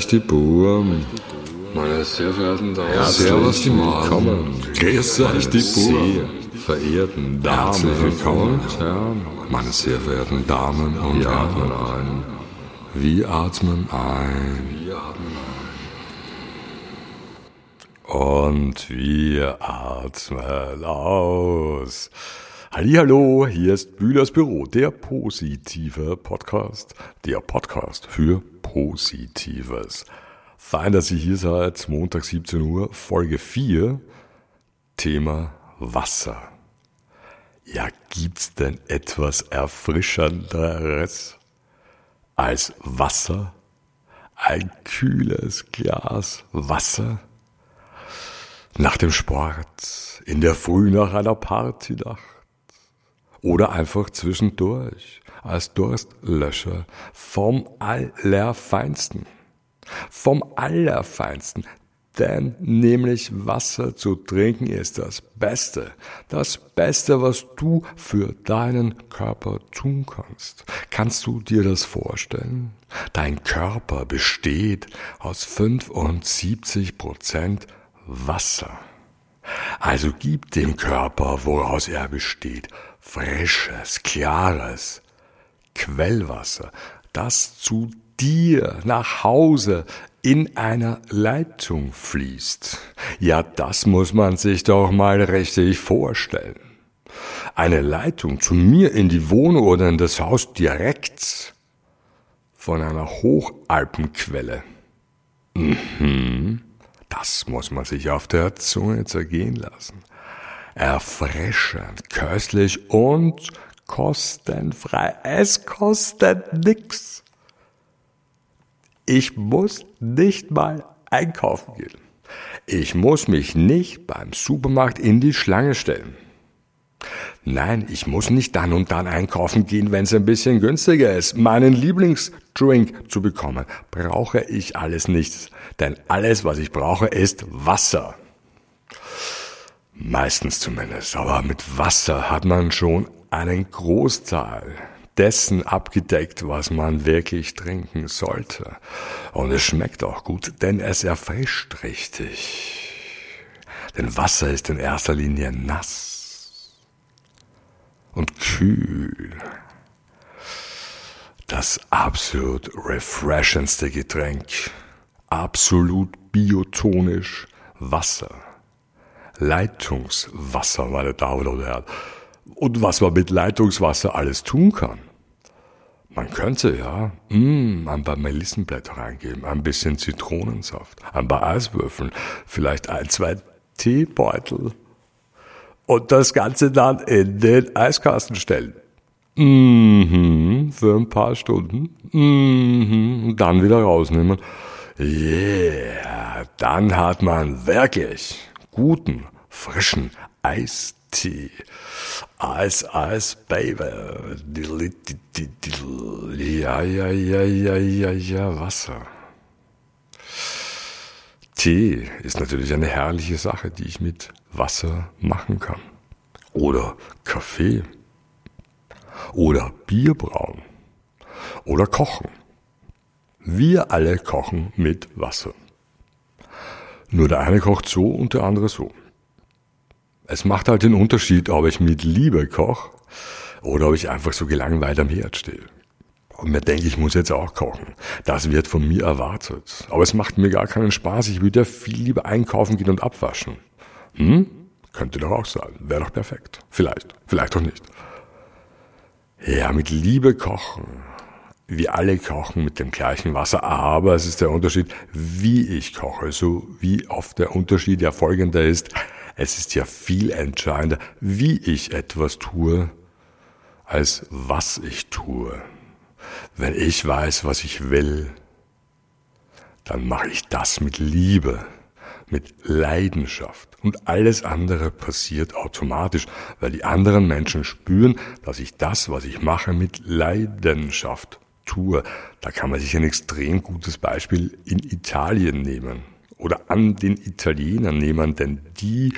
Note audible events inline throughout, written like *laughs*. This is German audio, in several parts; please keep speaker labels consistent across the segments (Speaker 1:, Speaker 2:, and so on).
Speaker 1: die Burm. Meine sehr verehrten Damen
Speaker 2: Ja, servus die Mann. Grüß euch die
Speaker 1: sehr
Speaker 2: Burm.
Speaker 1: verehrten Damen
Speaker 2: Herzlich willkommen.
Speaker 1: und Herren.
Speaker 2: Meine sehr verehrten Damen und
Speaker 1: Wir atmen
Speaker 2: Herren,
Speaker 1: ein.
Speaker 2: wir atmen ein
Speaker 1: Wir atmen
Speaker 2: und wir atmen aus. Hallo, hier ist Bühlers Büro, der positive Podcast, der Podcast für Positives. Fein, dass ihr hier seid, Montag 17 Uhr, Folge 4, Thema Wasser. Ja, gibt's denn etwas Erfrischenderes als Wasser? Ein kühles Glas Wasser? Nach dem Sport, in der Früh nach einer Partynacht oder einfach zwischendurch als Durstlöscher vom Allerfeinsten. Vom Allerfeinsten. Denn nämlich Wasser zu trinken ist das Beste. Das Beste, was du für deinen Körper tun kannst. Kannst du dir das vorstellen? Dein Körper besteht aus 75 Prozent Wasser. Also gib dem Körper, woraus er besteht, frisches, klares Quellwasser, das zu dir nach Hause in einer Leitung fließt. Ja, das muss man sich doch mal richtig vorstellen. Eine Leitung zu mir in die Wohnung oder in das Haus direkt von einer Hochalpenquelle. Mhm. Das muss man sich auf der Zunge zergehen lassen. Erfrischend, köstlich und kostenfrei. Es kostet nix. Ich muss nicht mal einkaufen gehen. Ich muss mich nicht beim Supermarkt in die Schlange stellen. Nein, ich muss nicht dann und dann einkaufen gehen, wenn es ein bisschen günstiger ist. Meinen Lieblingsdrink zu bekommen, brauche ich alles nicht. Denn alles, was ich brauche, ist Wasser. Meistens zumindest. Aber mit Wasser hat man schon einen Großteil dessen abgedeckt, was man wirklich trinken sollte. Und es schmeckt auch gut, denn es erfrischt richtig. Denn Wasser ist in erster Linie nass und kühl. Das absolut refreshendste Getränk. Absolut biotonisch Wasser. Leitungswasser, meine Damen und Herren. Und was man mit Leitungswasser alles tun kann. Man könnte ja mm, ein paar Melissenblätter reingeben, ein bisschen Zitronensaft, ein paar Eiswürfeln, vielleicht ein, zwei Teebeutel und das Ganze dann in den Eiskasten stellen. Mhm, für ein paar Stunden. Mhm, und dann wieder rausnehmen. Yeah, dann hat man wirklich guten, frischen Eistee. Eis, Eis, Baby. Ja, ja, ja, ja, ja, ja, Wasser. Tee ist natürlich eine herrliche Sache, die ich mit Wasser machen kann. Oder Kaffee. Oder Bier brauen. Oder kochen. Wir alle kochen mit Wasser. Nur der eine kocht so und der andere so. Es macht halt den Unterschied, ob ich mit Liebe koche oder ob ich einfach so gelangweilt am Herd stehe. Und mir denke, ich muss jetzt auch kochen. Das wird von mir erwartet. Aber es macht mir gar keinen Spaß. Ich würde ja viel lieber einkaufen gehen und abwaschen. Hm? Könnte doch auch sein. Wäre doch perfekt. Vielleicht. Vielleicht auch nicht. Ja, mit Liebe kochen. Wir alle kochen mit dem gleichen Wasser, aber es ist der Unterschied, wie ich koche. So wie oft der Unterschied ja folgender ist. Es ist ja viel entscheidender, wie ich etwas tue, als was ich tue. Wenn ich weiß, was ich will, dann mache ich das mit Liebe, mit Leidenschaft. Und alles andere passiert automatisch, weil die anderen Menschen spüren, dass ich das, was ich mache, mit Leidenschaft tue. Da kann man sich ein extrem gutes Beispiel in Italien nehmen oder an den Italienern nehmen, denn die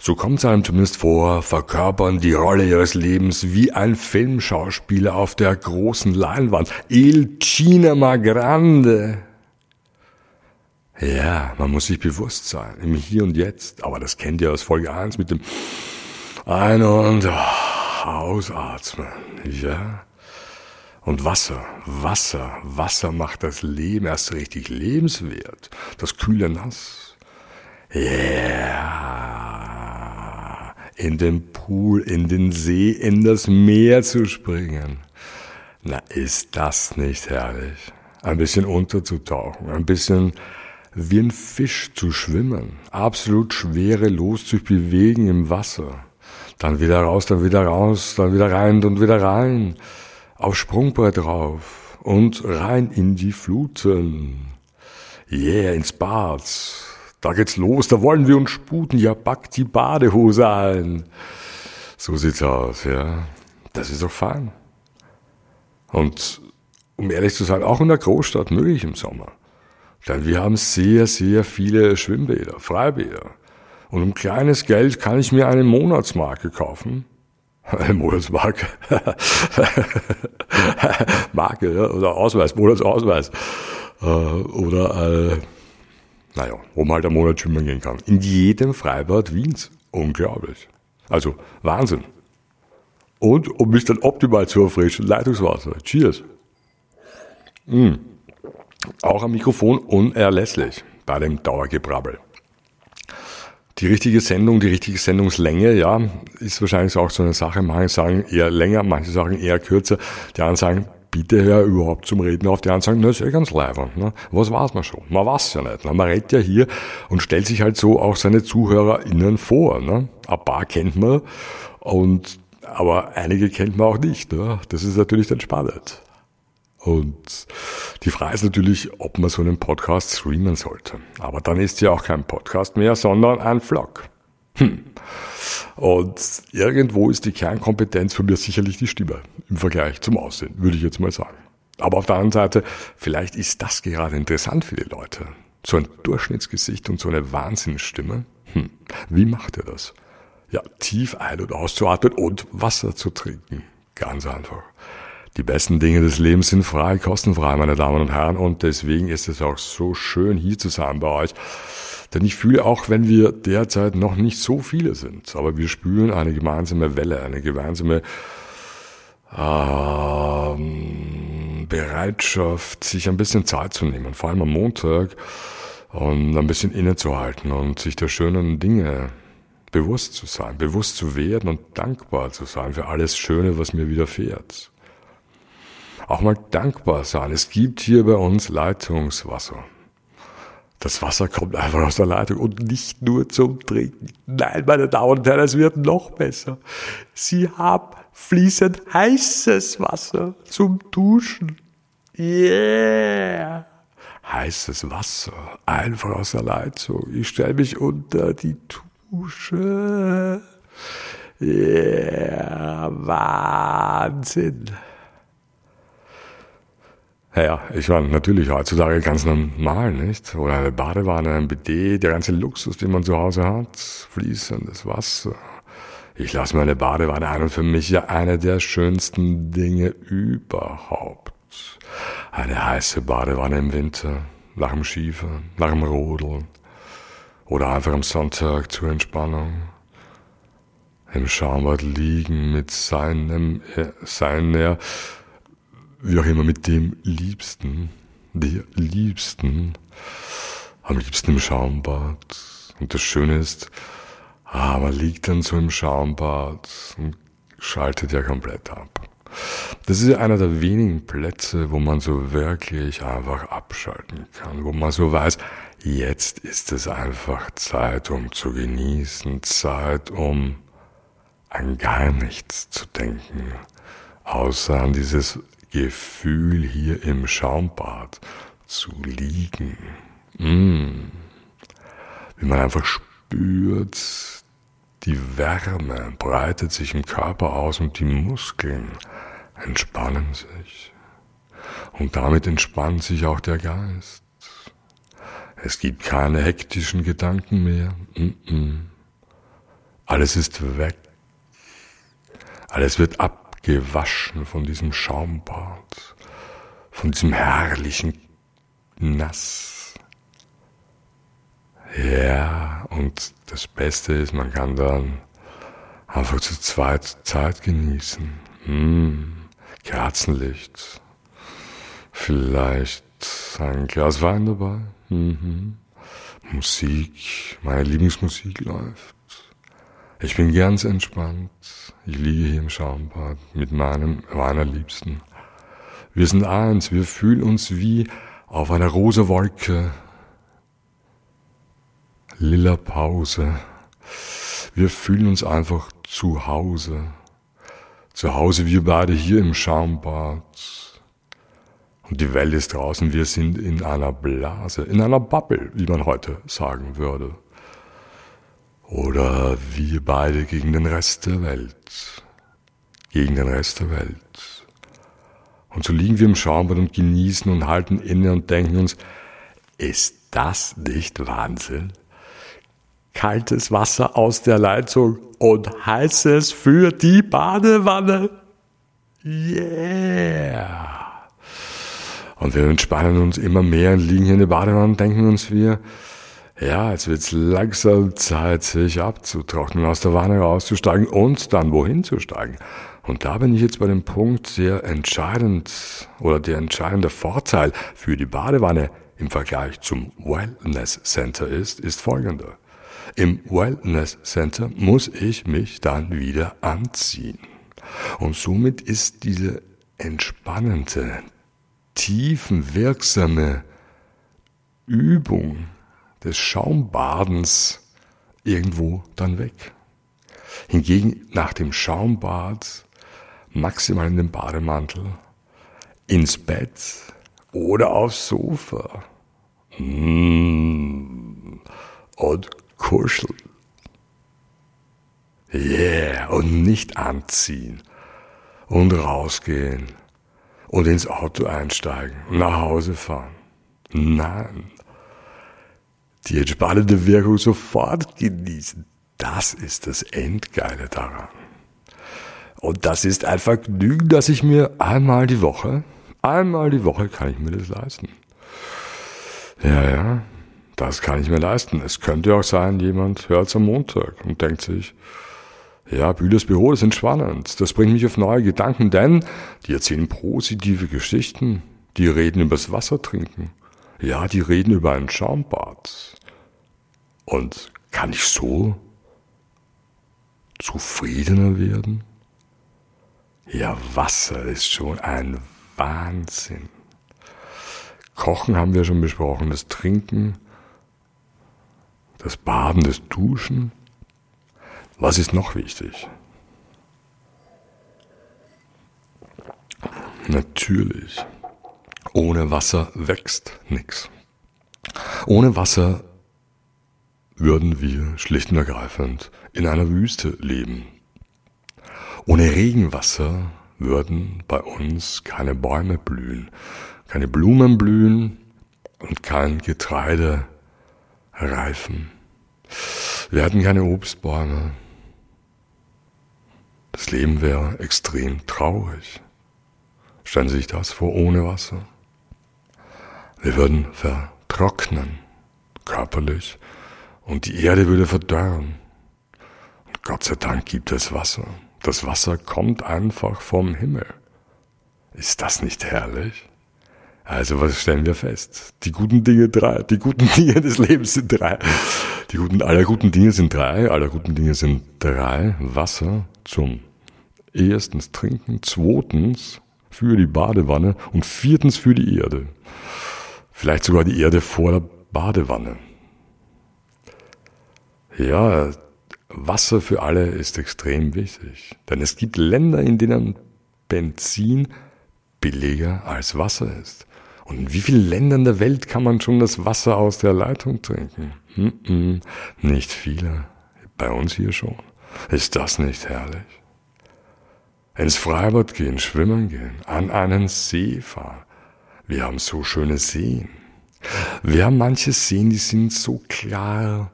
Speaker 2: so kommt es einem zumindest vor, verkörpern die Rolle ihres Lebens wie ein Filmschauspieler auf der großen Leinwand. Il Cinema Grande. Ja, man muss sich bewusst sein, im Hier und Jetzt. Aber das kennt ihr aus Folge 1 mit dem Ein- und Ausatmen. Ja. Und Wasser, Wasser, Wasser macht das Leben erst richtig lebenswert. Das kühle Nass. Yeah. In den Pool, in den See, in das Meer zu springen. Na, ist das nicht herrlich? Ein bisschen unterzutauchen, ein bisschen wie ein Fisch zu schwimmen, absolut schwerelos zu bewegen im Wasser. Dann wieder raus, dann wieder raus, dann wieder rein und wieder rein. Auf Sprungbrett drauf und rein in die Fluten. Yeah, ins Bad. Da geht's los, da wollen wir uns sputen. Ja, pack die Badehose ein. So sieht's aus, ja. Das ist doch fein. Und um ehrlich zu sein, auch in der Großstadt möglich im Sommer. Denn wir haben sehr, sehr viele Schwimmbäder, Freibäder. Und um kleines Geld kann ich mir eine Monatsmarke kaufen. Eine Monatsmarke. *laughs* Marke, ja, oder Ausweis, Monatsausweis. Äh, oder, äh, naja, wo man halt einen Monat schwimmen gehen kann. In jedem Freibad Wiens. Unglaublich. Also, Wahnsinn. Und um mich dann optimal zu erfrischen, Leitungswasser. Cheers. Mm. Auch am Mikrofon unerlässlich bei dem Dauergebrabbel. Die richtige Sendung, die richtige Sendungslänge, ja, ist wahrscheinlich auch so eine Sache. Manche sagen eher länger, manche sagen eher kürzer. Die anderen sagen, bitte hör überhaupt zum Reden auf. Die anderen sagen, na, ist ja ganz leibend. Ne? Was weiß man schon? Man weiß ja nicht. Ne? Man redet ja hier und stellt sich halt so auch seine ZuhörerInnen vor. Ne? Ein paar kennt man und aber einige kennt man auch nicht. Ne? Das ist natürlich dann spannend. Und die Frage ist natürlich, ob man so einen Podcast streamen sollte. Aber dann ist ja auch kein Podcast mehr, sondern ein Vlog. Hm. Und irgendwo ist die Kernkompetenz von mir sicherlich die Stimme im Vergleich zum Aussehen, würde ich jetzt mal sagen. Aber auf der anderen Seite, vielleicht ist das gerade interessant für die Leute. So ein Durchschnittsgesicht und so eine Wahnsinnsstimme. Hm. Wie macht er das? Ja, tief ein- und auszuatmen und Wasser zu trinken. Ganz einfach. Die besten Dinge des Lebens sind frei, kostenfrei, meine Damen und Herren. Und deswegen ist es auch so schön, hier zu sein bei euch. Denn ich fühle auch, wenn wir derzeit noch nicht so viele sind, aber wir spüren eine gemeinsame Welle, eine gemeinsame ähm, Bereitschaft, sich ein bisschen Zeit zu nehmen, vor allem am Montag, und ein bisschen innezuhalten und sich der schönen Dinge bewusst zu sein, bewusst zu werden und dankbar zu sein für alles Schöne, was mir widerfährt. Auch mal dankbar sein. Es gibt hier bei uns Leitungswasser. Das Wasser kommt einfach aus der Leitung und nicht nur zum Trinken. Nein, meine Damen und Herren, es wird noch besser. Sie haben fließend heißes Wasser zum Duschen. Yeah! Heißes Wasser, einfach aus der Leitung. Ich stelle mich unter die Dusche. Yeah, Wahnsinn. Ja, ich war natürlich heutzutage ganz normal, nicht? Oder eine Badewanne, ein BD, der ganze Luxus, den man zu Hause hat, fließendes Wasser. Ich lasse meine Badewanne ein und für mich ja eine der schönsten Dinge überhaupt. Eine heiße Badewanne im Winter, nach dem Skifahren, nach dem Rodeln oder einfach am Sonntag zur Entspannung. Im Schaumbad liegen mit seinem, äh, seiner, wie auch immer, mit dem Liebsten, der Liebsten, am liebsten im Schaumbad. Und das Schöne ist, ah, man liegt dann so im Schaumbad und schaltet ja komplett ab. Das ist einer der wenigen Plätze, wo man so wirklich einfach abschalten kann, wo man so weiß, jetzt ist es einfach Zeit, um zu genießen, Zeit, um an gar nichts zu denken, außer an dieses Gefühl hier im Schaumbad zu liegen. Mm. Wie man einfach spürt, die Wärme breitet sich im Körper aus und die Muskeln entspannen sich. Und damit entspannt sich auch der Geist. Es gibt keine hektischen Gedanken mehr. Alles ist weg. Alles wird abgewaschen von diesem Schaumbad, von diesem herrlichen Nass. Ja, und das Beste ist, man kann dann einfach zu zweit Zeit genießen. Hm, Kerzenlicht. Vielleicht ein Glas Wein dabei. Mhm. Musik, meine Lieblingsmusik läuft. Ich bin ganz entspannt. Ich liege hier im Schaumbad mit meinem, meiner Liebsten. Wir sind eins, wir fühlen uns wie auf einer rosa Wolke. Lila Pause. Wir fühlen uns einfach zu Hause. Zu Hause wir beide hier im Schaumbad. Und die Welt ist draußen, wir sind in einer Blase, in einer Bubble, wie man heute sagen würde. Oder wir beide gegen den Rest der Welt. Gegen den Rest der Welt. Und so liegen wir im Schaumbad und genießen und halten inne und denken uns, ist das nicht Wahnsinn? Kaltes Wasser aus der Leitung und heißes für die Badewanne. Yeah! Und wir entspannen uns immer mehr und liegen hier in der Badewanne und denken uns wir, ja, jetzt wird's langsam Zeit, sich abzutrocknen, aus der Wanne rauszusteigen und dann wohin zu steigen. Und da bin ich jetzt bei dem Punkt, sehr entscheidend oder der entscheidende Vorteil für die Badewanne im Vergleich zum Wellness Center ist, ist folgender. Im Wellness Center muss ich mich dann wieder anziehen. Und somit ist diese entspannende, tiefenwirksame Übung des Schaumbadens irgendwo dann weg. Hingegen nach dem Schaumbad maximal in den Bademantel, ins Bett oder aufs Sofa. Mm. Und kuscheln. Yeah, und nicht anziehen und rausgehen und ins Auto einsteigen und nach Hause fahren. Nein. Die entspannende Wirkung sofort genießen. Das ist das Endgeile daran. Und das ist ein Vergnügen, dass ich mir einmal die Woche, einmal die Woche kann ich mir das leisten. Ja, ja, das kann ich mir leisten. Es könnte auch sein, jemand hört es am Montag und denkt sich, ja, Bühlers Büro, das ist entspannend. Das bringt mich auf neue Gedanken, denn die erzählen positive Geschichten. Die reden übers Wasser trinken. Ja, die reden über ein Schaumbad. Und kann ich so zufriedener werden? Ja, Wasser ist schon ein Wahnsinn. Kochen haben wir schon besprochen, das Trinken, das Baden, das Duschen. Was ist noch wichtig? Natürlich, ohne Wasser wächst nichts. Ohne Wasser würden wir schlicht und ergreifend in einer Wüste leben. Ohne Regenwasser würden bei uns keine Bäume blühen, keine Blumen blühen und kein Getreide reifen. Wir hatten keine Obstbäume. Das Leben wäre extrem traurig. Stellen Sie sich das vor ohne Wasser. Wir würden vertrocknen, körperlich, und die Erde würde verdörren. Und Gott sei Dank gibt es Wasser. Das Wasser kommt einfach vom Himmel. Ist das nicht herrlich? Also was stellen wir fest? Die guten Dinge drei. Die guten *laughs* Dinge des Lebens sind drei. Die guten, aller guten Dinge sind drei. Aller guten Dinge sind drei. Wasser zum erstens trinken, zweitens für die Badewanne und viertens für die Erde. Vielleicht sogar die Erde vor der Badewanne. Ja, Wasser für alle ist extrem wichtig. Denn es gibt Länder, in denen Benzin billiger als Wasser ist. Und in wie vielen Ländern der Welt kann man schon das Wasser aus der Leitung trinken? Hm -mm, nicht viele. Bei uns hier schon. Ist das nicht herrlich? Ins Freibad gehen, schwimmen gehen, an einen See fahren. Wir haben so schöne Seen. Wir haben manche Seen, die sind so klar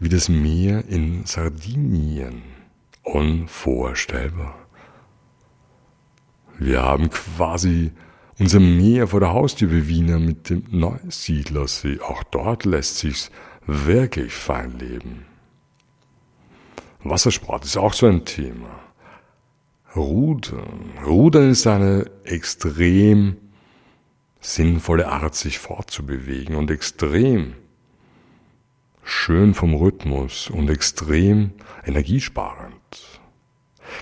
Speaker 2: wie das Meer in Sardinien. Unvorstellbar. Wir haben quasi unser Meer vor der Haustür wie Wiener mit dem Neusiedlersee. Auch dort lässt sich's wirklich fein leben. Wassersport ist auch so ein Thema. Rudern. Rudern ist eine extrem sinnvolle Art, sich fortzubewegen und extrem schön vom Rhythmus und extrem energiesparend.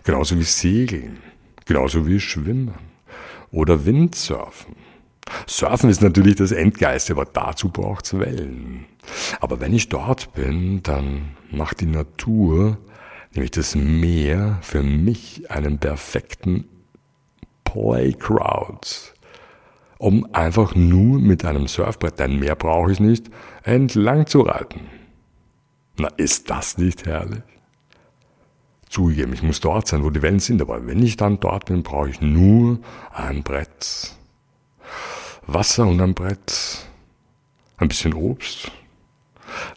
Speaker 2: Genauso wie Segeln, genauso wie Schwimmen oder Windsurfen. Surfen ist natürlich das Endgeiste, aber dazu braucht's Wellen. Aber wenn ich dort bin, dann macht die Natur, nämlich das Meer, für mich einen perfekten Playground, um einfach nur mit einem Surfbrett, denn mehr brauche ich nicht, entlang zu reiten. Na, ist das nicht herrlich? Zugegeben, ich muss dort sein, wo die Wellen sind, aber wenn ich dann dort bin, brauche ich nur ein Brett. Wasser und ein Brett. Ein bisschen Obst.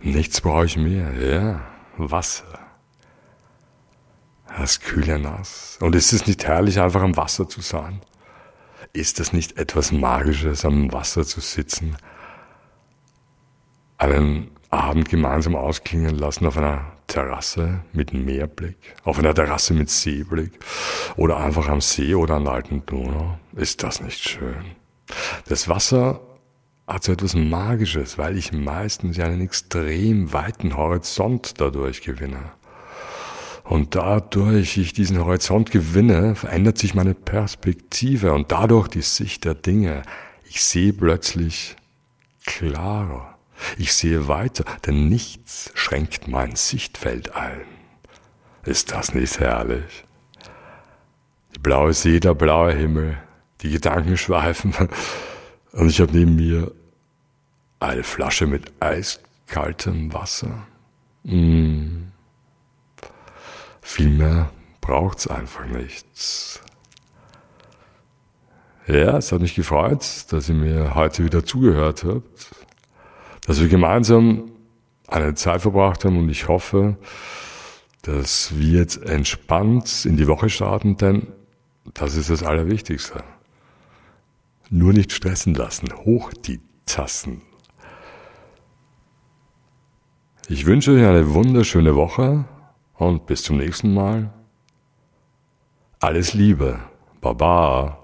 Speaker 2: Nichts brauche ich mehr. Ja, Wasser. Das kühle Nass. Und ist es nicht herrlich, einfach am Wasser zu sein? Ist es nicht etwas Magisches, am Wasser zu sitzen? Einen Abend gemeinsam ausklingen lassen auf einer Terrasse mit Meerblick, auf einer Terrasse mit Seeblick oder einfach am See oder an der alten Donau. Ist das nicht schön? Das Wasser hat so etwas Magisches, weil ich meistens einen extrem weiten Horizont dadurch gewinne. Und dadurch ich diesen Horizont gewinne, verändert sich meine Perspektive und dadurch die Sicht der Dinge. Ich sehe plötzlich klarer. Ich sehe weiter, denn nichts schränkt mein Sichtfeld ein. Ist das nicht herrlich? Die blaue See, der blaue Himmel, die Gedanken schweifen *laughs* und ich habe neben mir eine Flasche mit eiskaltem Wasser. Mm. Viel mehr braucht's einfach nichts. Ja, es hat mich gefreut, dass ihr mir heute wieder zugehört habt, dass wir gemeinsam eine Zeit verbracht haben und ich hoffe, dass wir jetzt entspannt in die Woche starten, denn das ist das Allerwichtigste. Nur nicht stressen lassen. Hoch die Tassen. Ich wünsche euch eine wunderschöne Woche und bis zum nächsten Mal. Alles Liebe. Baba.